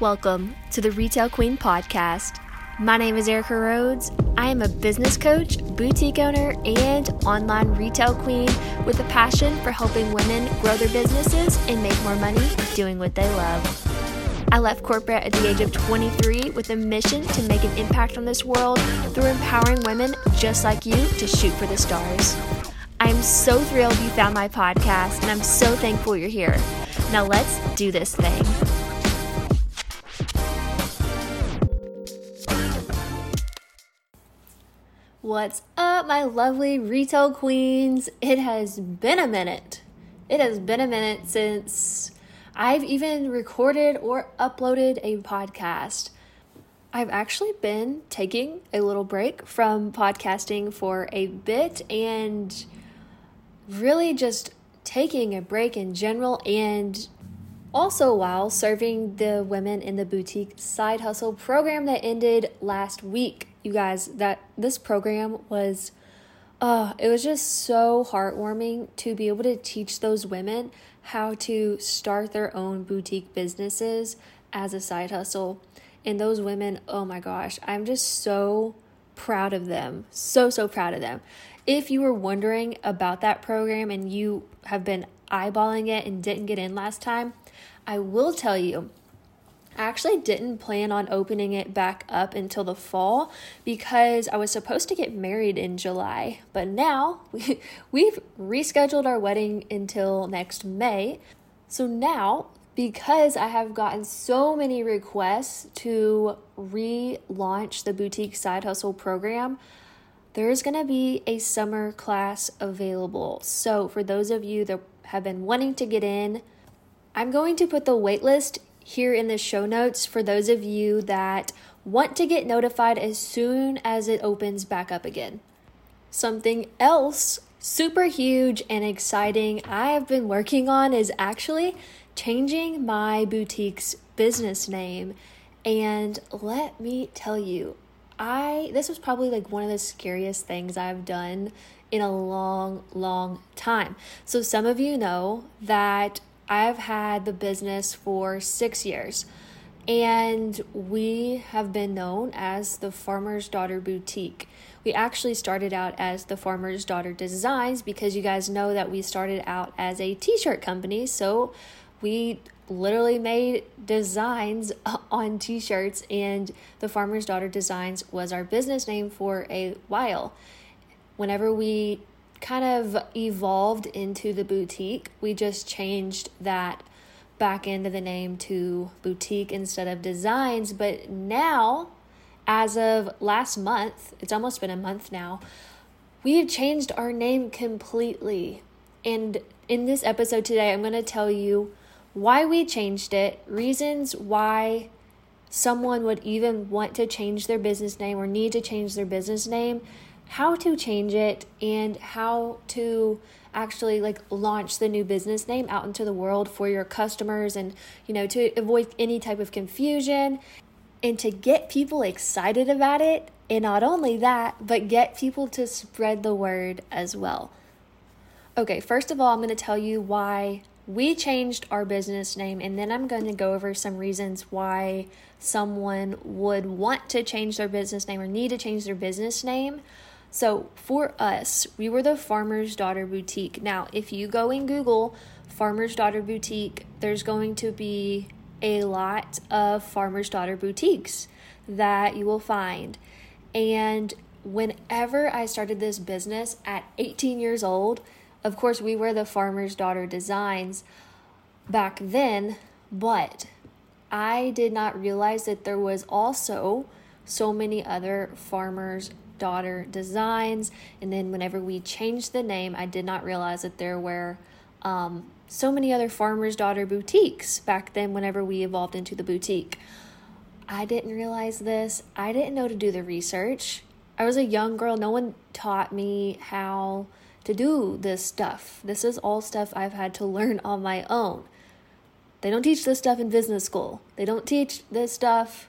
Welcome to the Retail Queen Podcast. My name is Erica Rhodes. I am a business coach, boutique owner, and online retail queen with a passion for helping women grow their businesses and make more money doing what they love. I left corporate at the age of 23 with a mission to make an impact on this world through empowering women just like you to shoot for the stars. I'm so thrilled you found my podcast, and I'm so thankful you're here. Now let's do this thing. What's up, my lovely retail queens? It has been a minute. It has been a minute since I've even recorded or uploaded a podcast. I've actually been taking a little break from podcasting for a bit and really just taking a break in general and also while serving the women in the boutique side hustle program that ended last week you guys that this program was uh it was just so heartwarming to be able to teach those women how to start their own boutique businesses as a side hustle. And those women oh my gosh i'm just so proud of them. So so proud of them. If you were wondering about that program and you have been eyeballing it and didn't get in last time i will tell you I actually didn't plan on opening it back up until the fall because I was supposed to get married in July. But now we, we've rescheduled our wedding until next May. So now, because I have gotten so many requests to relaunch the Boutique Side Hustle program, there's going to be a summer class available. So, for those of you that have been wanting to get in, I'm going to put the waitlist here in the show notes for those of you that want to get notified as soon as it opens back up again. Something else super huge and exciting I have been working on is actually changing my boutique's business name. And let me tell you, I this was probably like one of the scariest things I've done in a long, long time. So some of you know that I've had the business for six years, and we have been known as the Farmer's Daughter Boutique. We actually started out as the Farmer's Daughter Designs because you guys know that we started out as a t shirt company. So we literally made designs on t shirts, and the Farmer's Daughter Designs was our business name for a while. Whenever we kind of evolved into the boutique. We just changed that back into the name to boutique instead of designs. But now, as of last month, it's almost been a month now, we have changed our name completely. And in this episode today, I'm going to tell you why we changed it, reasons why someone would even want to change their business name or need to change their business name how to change it and how to actually like launch the new business name out into the world for your customers and you know to avoid any type of confusion and to get people excited about it. And not only that but get people to spread the word as well. Okay first of all i'm going to tell you why we changed our business name and then i'm going to go over some reasons why someone would want to change their business name or need to change their business name so for us, we were the Farmer's Daughter Boutique. Now, if you go and Google Farmer's Daughter Boutique, there's going to be a lot of Farmer's Daughter boutiques that you will find. And whenever I started this business at 18 years old, of course, we were the Farmer's Daughter Designs back then, but I did not realize that there was also so many other farmers daughter designs. And then whenever we changed the name, I did not realize that there were um, so many other farmer's daughter boutiques back then whenever we evolved into the boutique. I didn't realize this. I didn't know to do the research. I was a young girl. No one taught me how to do this stuff. This is all stuff I've had to learn on my own. They don't teach this stuff in business school. They don't teach this stuff.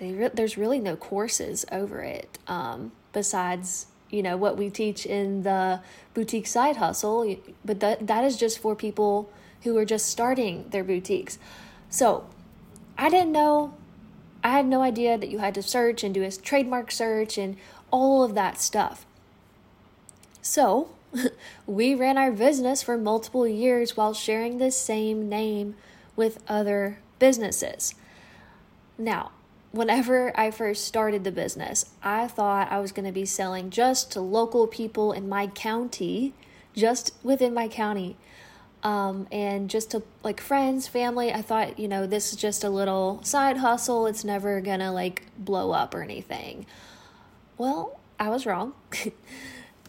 Re- there's really no courses over it. Um, besides you know what we teach in the boutique side hustle but that that is just for people who are just starting their boutiques so I didn't know, I had no idea that you had to search and do a trademark search and all of that stuff. So, we ran our business for multiple years while sharing the same name with other businesses. Now, whenever I first started the business, I thought I was going to be selling just to local people in my county, just within my county. Um, and just to like friends, family, I thought, you know, this is just a little side hustle. It's never gonna like blow up or anything. Well, I was wrong.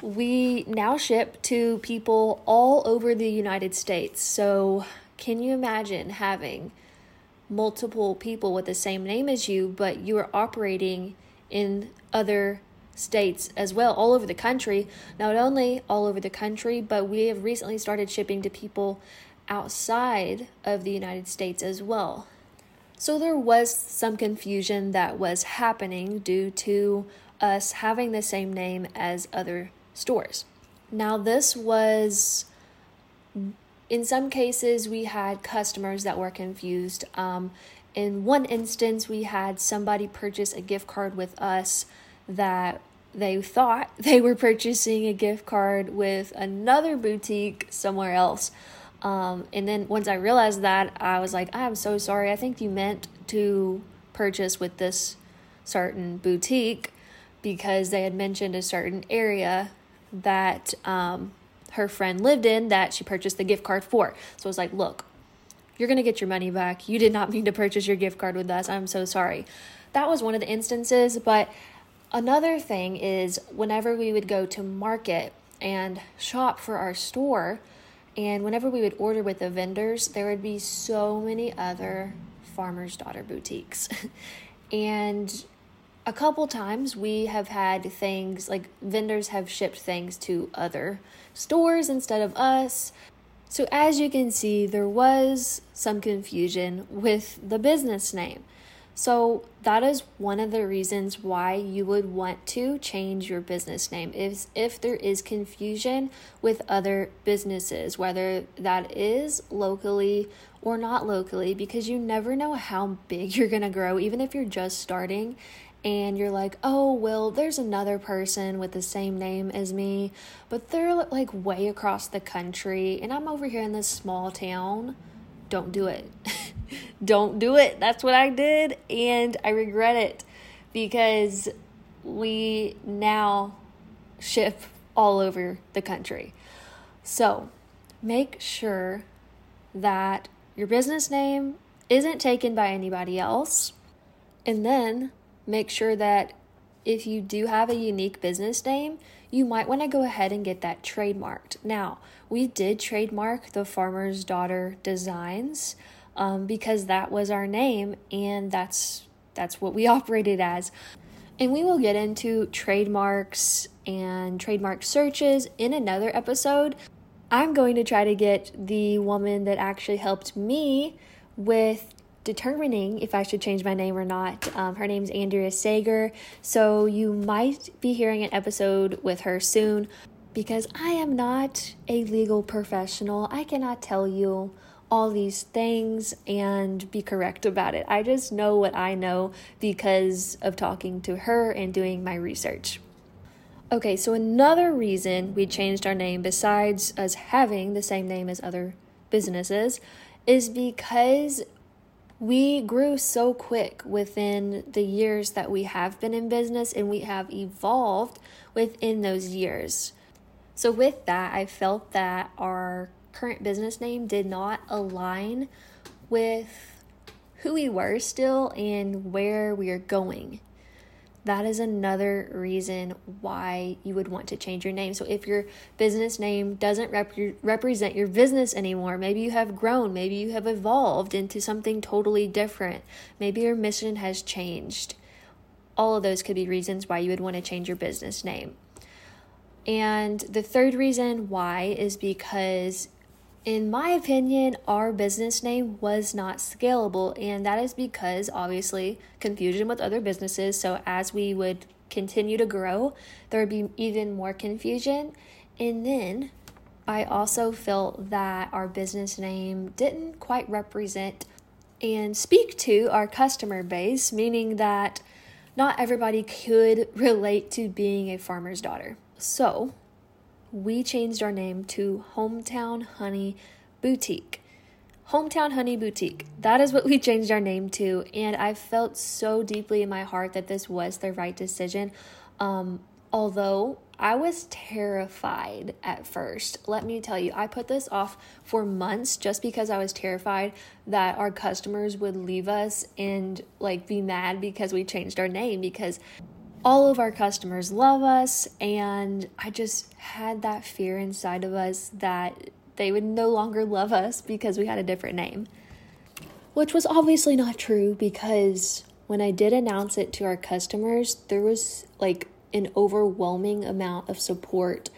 we now ship to people all over the United States. So, can you imagine having multiple people with the same name as you, but you are operating in other states as well, all over the country. Not only all over the country, but we have recently started shipping to people outside of the United States as well. So there was some confusion that was happening due to us having the same name as other stores. Now, this was in some cases, we had customers that were confused. Um, in one instance, we had somebody purchase a gift card with us that they thought they were purchasing a gift card with another boutique somewhere else. Um, and then once I realized that, I was like, I'm so sorry. I think you meant to purchase with this certain boutique because they had mentioned a certain area that um, her friend lived in that she purchased the gift card for. So I was like, look, you're going to get your money back. You did not mean to purchase your gift card with us. I'm so sorry. That was one of the instances. But another thing is whenever we would go to market and shop for our store, and whenever we would order with the vendors, there would be so many other farmer's daughter boutiques. and a couple times we have had things like vendors have shipped things to other stores instead of us. So, as you can see, there was some confusion with the business name. So, that is one of the reasons why you would want to change your business name if, if there is confusion with other businesses, whether that is locally or not locally, because you never know how big you're going to grow, even if you're just starting and you're like, oh, well, there's another person with the same name as me, but they're like way across the country, and I'm over here in this small town. Don't do it. Don't do it. That's what I did, and I regret it because we now ship all over the country. So make sure that your business name isn't taken by anybody else. And then make sure that if you do have a unique business name, you might want to go ahead and get that trademarked. Now, we did trademark the Farmer's Daughter Designs um, because that was our name and that's that's what we operated as. And we will get into trademarks and trademark searches in another episode. I'm going to try to get the woman that actually helped me with determining if I should change my name or not. Um, her name's Andrea Sager, so you might be hearing an episode with her soon because I am not a legal professional. I cannot tell you all these things and be correct about it. I just know what I know because of talking to her and doing my research. Okay, so another reason we changed our name, besides us having the same name as other businesses, is because we grew so quick within the years that we have been in business and we have evolved within those years. So, with that, I felt that our current business name did not align with who we were still and where we are going that is another reason why you would want to change your name. So, if your business name doesn't rep- represent your business anymore, maybe you have grown, maybe you have evolved into something totally different, maybe your mission has changed. All of those could be reasons why you would want to change your business name. And the third reason why is because in my opinion, our business name was not scalable, and that is because obviously confusion with other businesses. So, as we would continue to grow, there would be even more confusion. And then I also felt that our business name didn't quite represent and speak to our customer base, meaning that not everybody could relate to being a farmer's daughter. So, we changed our name to Hometown Honey Boutique. Hometown Honey Boutique. That is what we changed our name to, and I felt so deeply in my heart that this was the right decision. Um, although I was terrified at first. Let me tell you, I put this off for months just because I was terrified that our customers would leave us and like be mad because we changed our name because all of our customers love us and I just had that fear inside of us that they would no longer love us because we had a different name. Which was obviously not true because when I did announce it to our customers, there was like an overwhelming amount of support.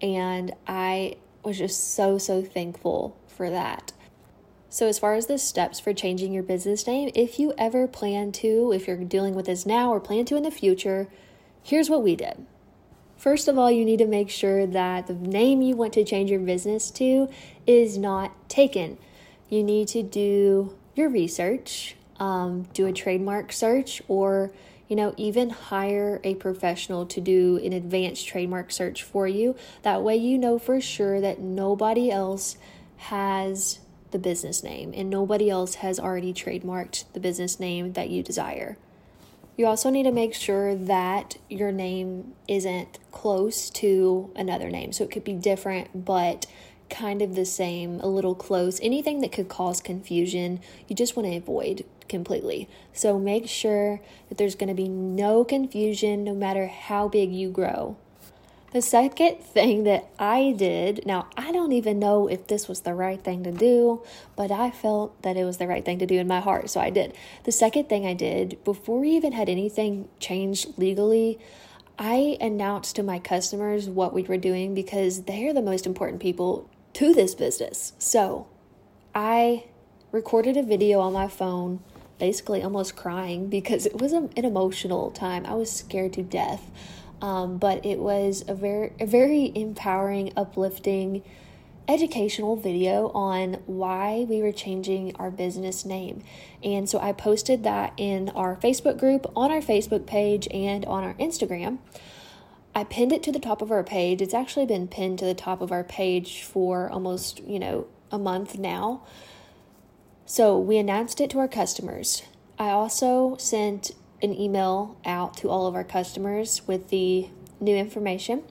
And I was just so, so thankful for that. So, as far as the steps for changing your business name, if you ever plan to, if you're dealing with this now or plan to in the future, here's what we did. First of all, you need to make sure that the name you want to change your business to is not taken. You need to do your research, um, do a trademark search, or you know, even hire a professional to do an advanced trademark search for you. That way, you know for sure that nobody else has the business name and nobody else has already trademarked the business name that you desire. You also need to make sure that your name isn't close to another name. So it could be different, but kind of the same, a little close. Anything that could cause confusion, you just want to avoid completely. So make sure that there's going to be no confusion no matter how big you grow. The second thing that I did, now I don't even know if this was the right thing to do, but I felt that it was the right thing to do in my heart, so I did. The second thing I did, before we even had anything changed legally, I announced to my customers what we were doing because they are the most important people to this business. So I recorded a video on my phone basically almost crying because it was an emotional time. I was scared to death. Um, but it was a very, a very empowering, uplifting, educational video on why we were changing our business name. And so I posted that in our Facebook group, on our Facebook page, and on our Instagram. I pinned it to the top of our page. It's actually been pinned to the top of our page for almost, you know, a month now. So we announced it to our customers. I also sent an email out to all of our customers with the new information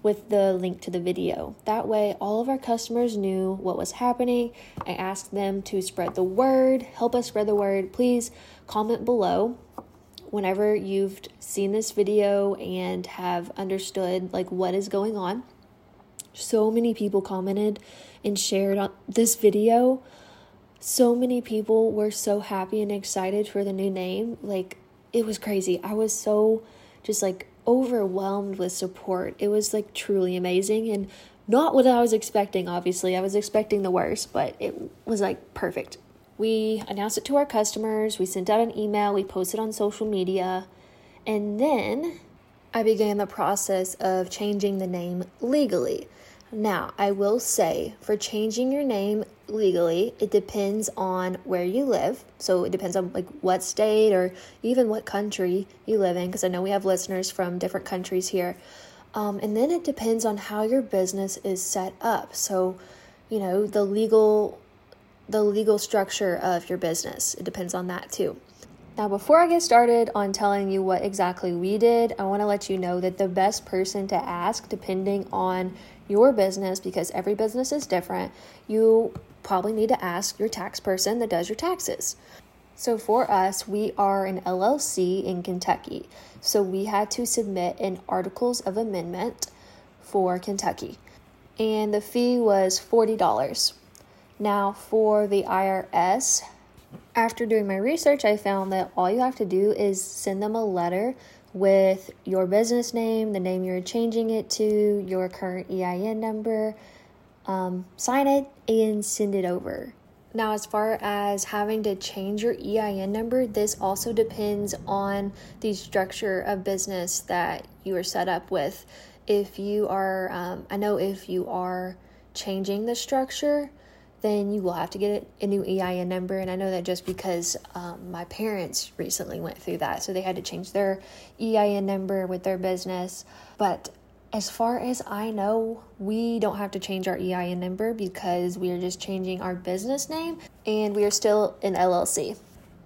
with the link to the video. That way, all of our customers knew what was happening. I asked them to spread the word, help us spread the word. Please comment below whenever you've seen this video and have understood like what is going on. So many people commented and shared on this video so many people were so happy and excited for the new name. Like, it was crazy. I was so just like overwhelmed with support. It was like truly amazing and not what I was expecting, obviously. I was expecting the worst, but it was like perfect. We announced it to our customers, we sent out an email, we posted on social media, and then I began the process of changing the name legally. Now, I will say for changing your name legally, it depends on where you live. So it depends on like what state or even what country you live in because I know we have listeners from different countries here. Um, and then it depends on how your business is set up. So, you know, the legal the legal structure of your business. It depends on that too. Now, before I get started on telling you what exactly we did, I want to let you know that the best person to ask, depending on your business because every business is different, you probably need to ask your tax person that does your taxes. So for us, we are an LLC in Kentucky. So we had to submit an articles of amendment for Kentucky. And the fee was $40. Now for the IRS, after doing my research, I found that all you have to do is send them a letter with your business name, the name you're changing it to, your current EIN number. Um, sign it and send it over. Now, as far as having to change your EIN number, this also depends on the structure of business that you are set up with. If you are, um, I know if you are changing the structure, then you will have to get a new EIN number. And I know that just because um, my parents recently went through that. So they had to change their EIN number with their business. But as far as I know, we don't have to change our EIN number because we are just changing our business name and we are still an LLC.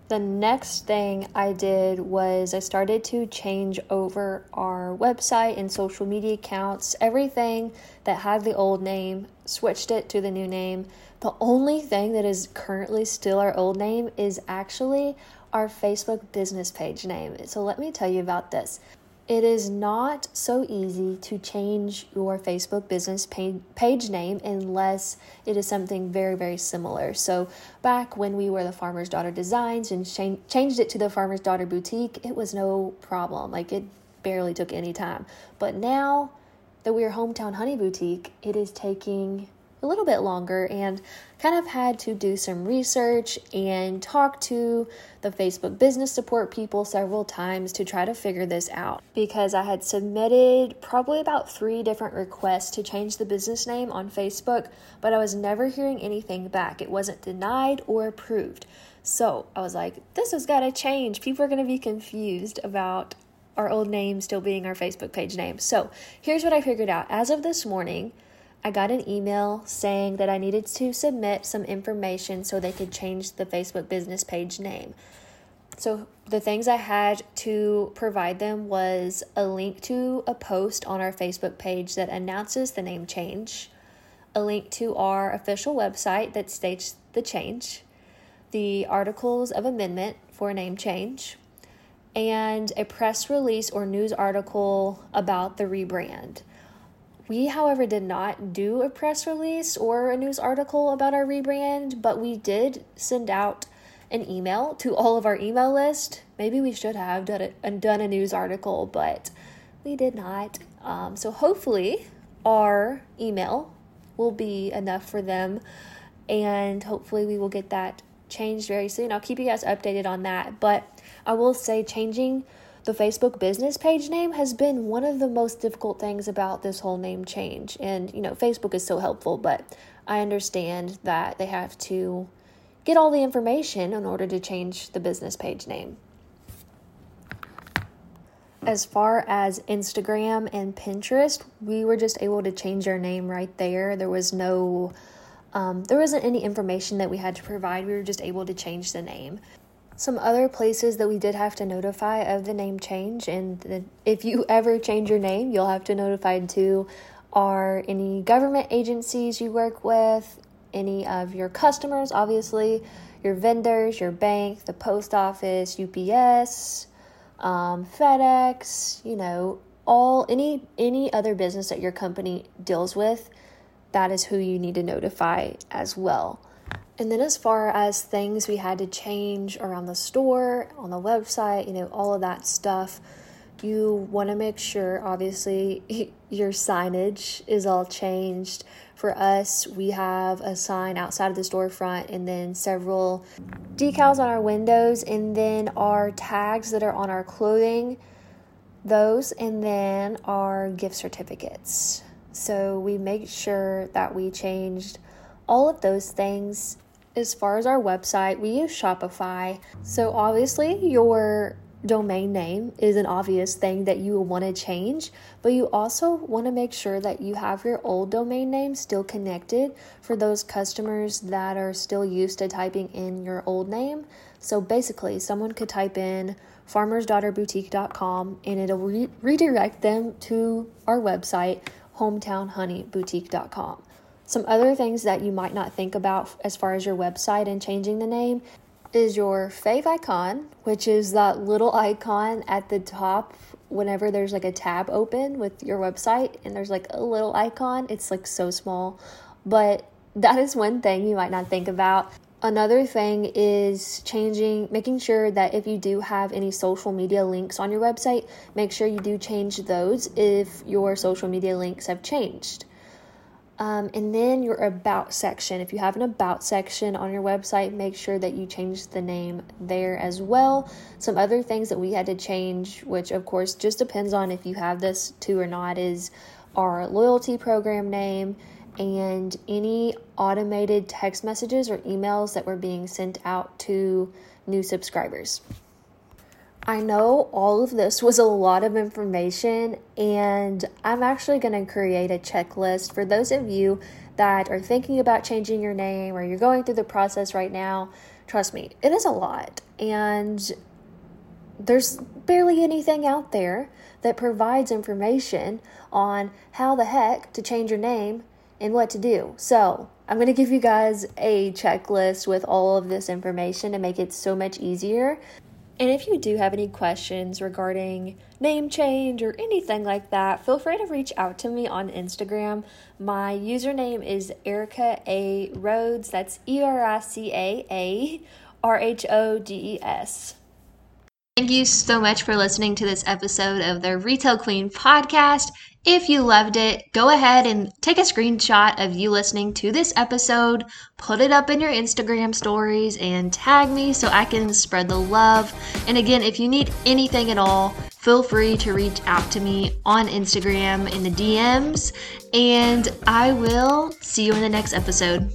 The next thing I did was I started to change over our website and social media accounts, everything that had the old name, switched it to the new name. The only thing that is currently still our old name is actually our Facebook business page name. So let me tell you about this. It is not so easy to change your Facebook business page name unless it is something very, very similar. So, back when we were the Farmer's Daughter Designs and changed it to the Farmer's Daughter Boutique, it was no problem. Like, it barely took any time. But now that we are Hometown Honey Boutique, it is taking a little bit longer and kind of had to do some research and talk to the Facebook business support people several times to try to figure this out because I had submitted probably about three different requests to change the business name on Facebook, but I was never hearing anything back. It wasn't denied or approved. So I was like, this has got to change. People are going to be confused about our old name still being our Facebook page name. So here's what I figured out. As of this morning, I got an email saying that I needed to submit some information so they could change the Facebook business page name. So, the things I had to provide them was a link to a post on our Facebook page that announces the name change, a link to our official website that states the change, the articles of amendment for a name change, and a press release or news article about the rebrand. We, however, did not do a press release or a news article about our rebrand, but we did send out an email to all of our email list. Maybe we should have done a, done a news article, but we did not. Um, so hopefully, our email will be enough for them, and hopefully, we will get that changed very soon. I'll keep you guys updated on that. But I will say, changing the Facebook business page name has been one of the most difficult things about this whole name change. And, you know, Facebook is so helpful, but I understand that they have to get all the information in order to change the business page name. As far as Instagram and Pinterest, we were just able to change our name right there. There was no um, there wasn't any information that we had to provide. We were just able to change the name. Some other places that we did have to notify of the name change, and if you ever change your name, you'll have to notify too, are any government agencies you work with, any of your customers, obviously, your vendors, your bank, the post office, UPS, um, FedEx, you know, all any any other business that your company deals with, that is who you need to notify as well. And then, as far as things we had to change around the store, on the website, you know, all of that stuff, you want to make sure, obviously, your signage is all changed. For us, we have a sign outside of the storefront and then several decals on our windows, and then our tags that are on our clothing, those, and then our gift certificates. So, we make sure that we changed all of those things as far as our website, we use Shopify. So obviously, your domain name is an obvious thing that you want to change, but you also want to make sure that you have your old domain name still connected for those customers that are still used to typing in your old name. So basically, someone could type in farmersdaughterboutique.com and it'll re- redirect them to our website, hometownhoneyboutique.com. Some other things that you might not think about as far as your website and changing the name is your favicon, which is that little icon at the top whenever there's like a tab open with your website and there's like a little icon. It's like so small, but that is one thing you might not think about. Another thing is changing, making sure that if you do have any social media links on your website, make sure you do change those if your social media links have changed. Um, and then your about section. If you have an about section on your website, make sure that you change the name there as well. Some other things that we had to change, which of course just depends on if you have this too or not, is our loyalty program name and any automated text messages or emails that were being sent out to new subscribers. I know all of this was a lot of information, and I'm actually going to create a checklist for those of you that are thinking about changing your name or you're going through the process right now. Trust me, it is a lot, and there's barely anything out there that provides information on how the heck to change your name and what to do. So, I'm going to give you guys a checklist with all of this information to make it so much easier. And if you do have any questions regarding name change or anything like that, feel free to reach out to me on Instagram. My username is Erica A Rhodes. That's E R I C A A R H O D E S. Thank you so much for listening to this episode of the Retail Queen podcast. If you loved it, go ahead and take a screenshot of you listening to this episode, put it up in your Instagram stories, and tag me so I can spread the love. And again, if you need anything at all, feel free to reach out to me on Instagram in the DMs, and I will see you in the next episode.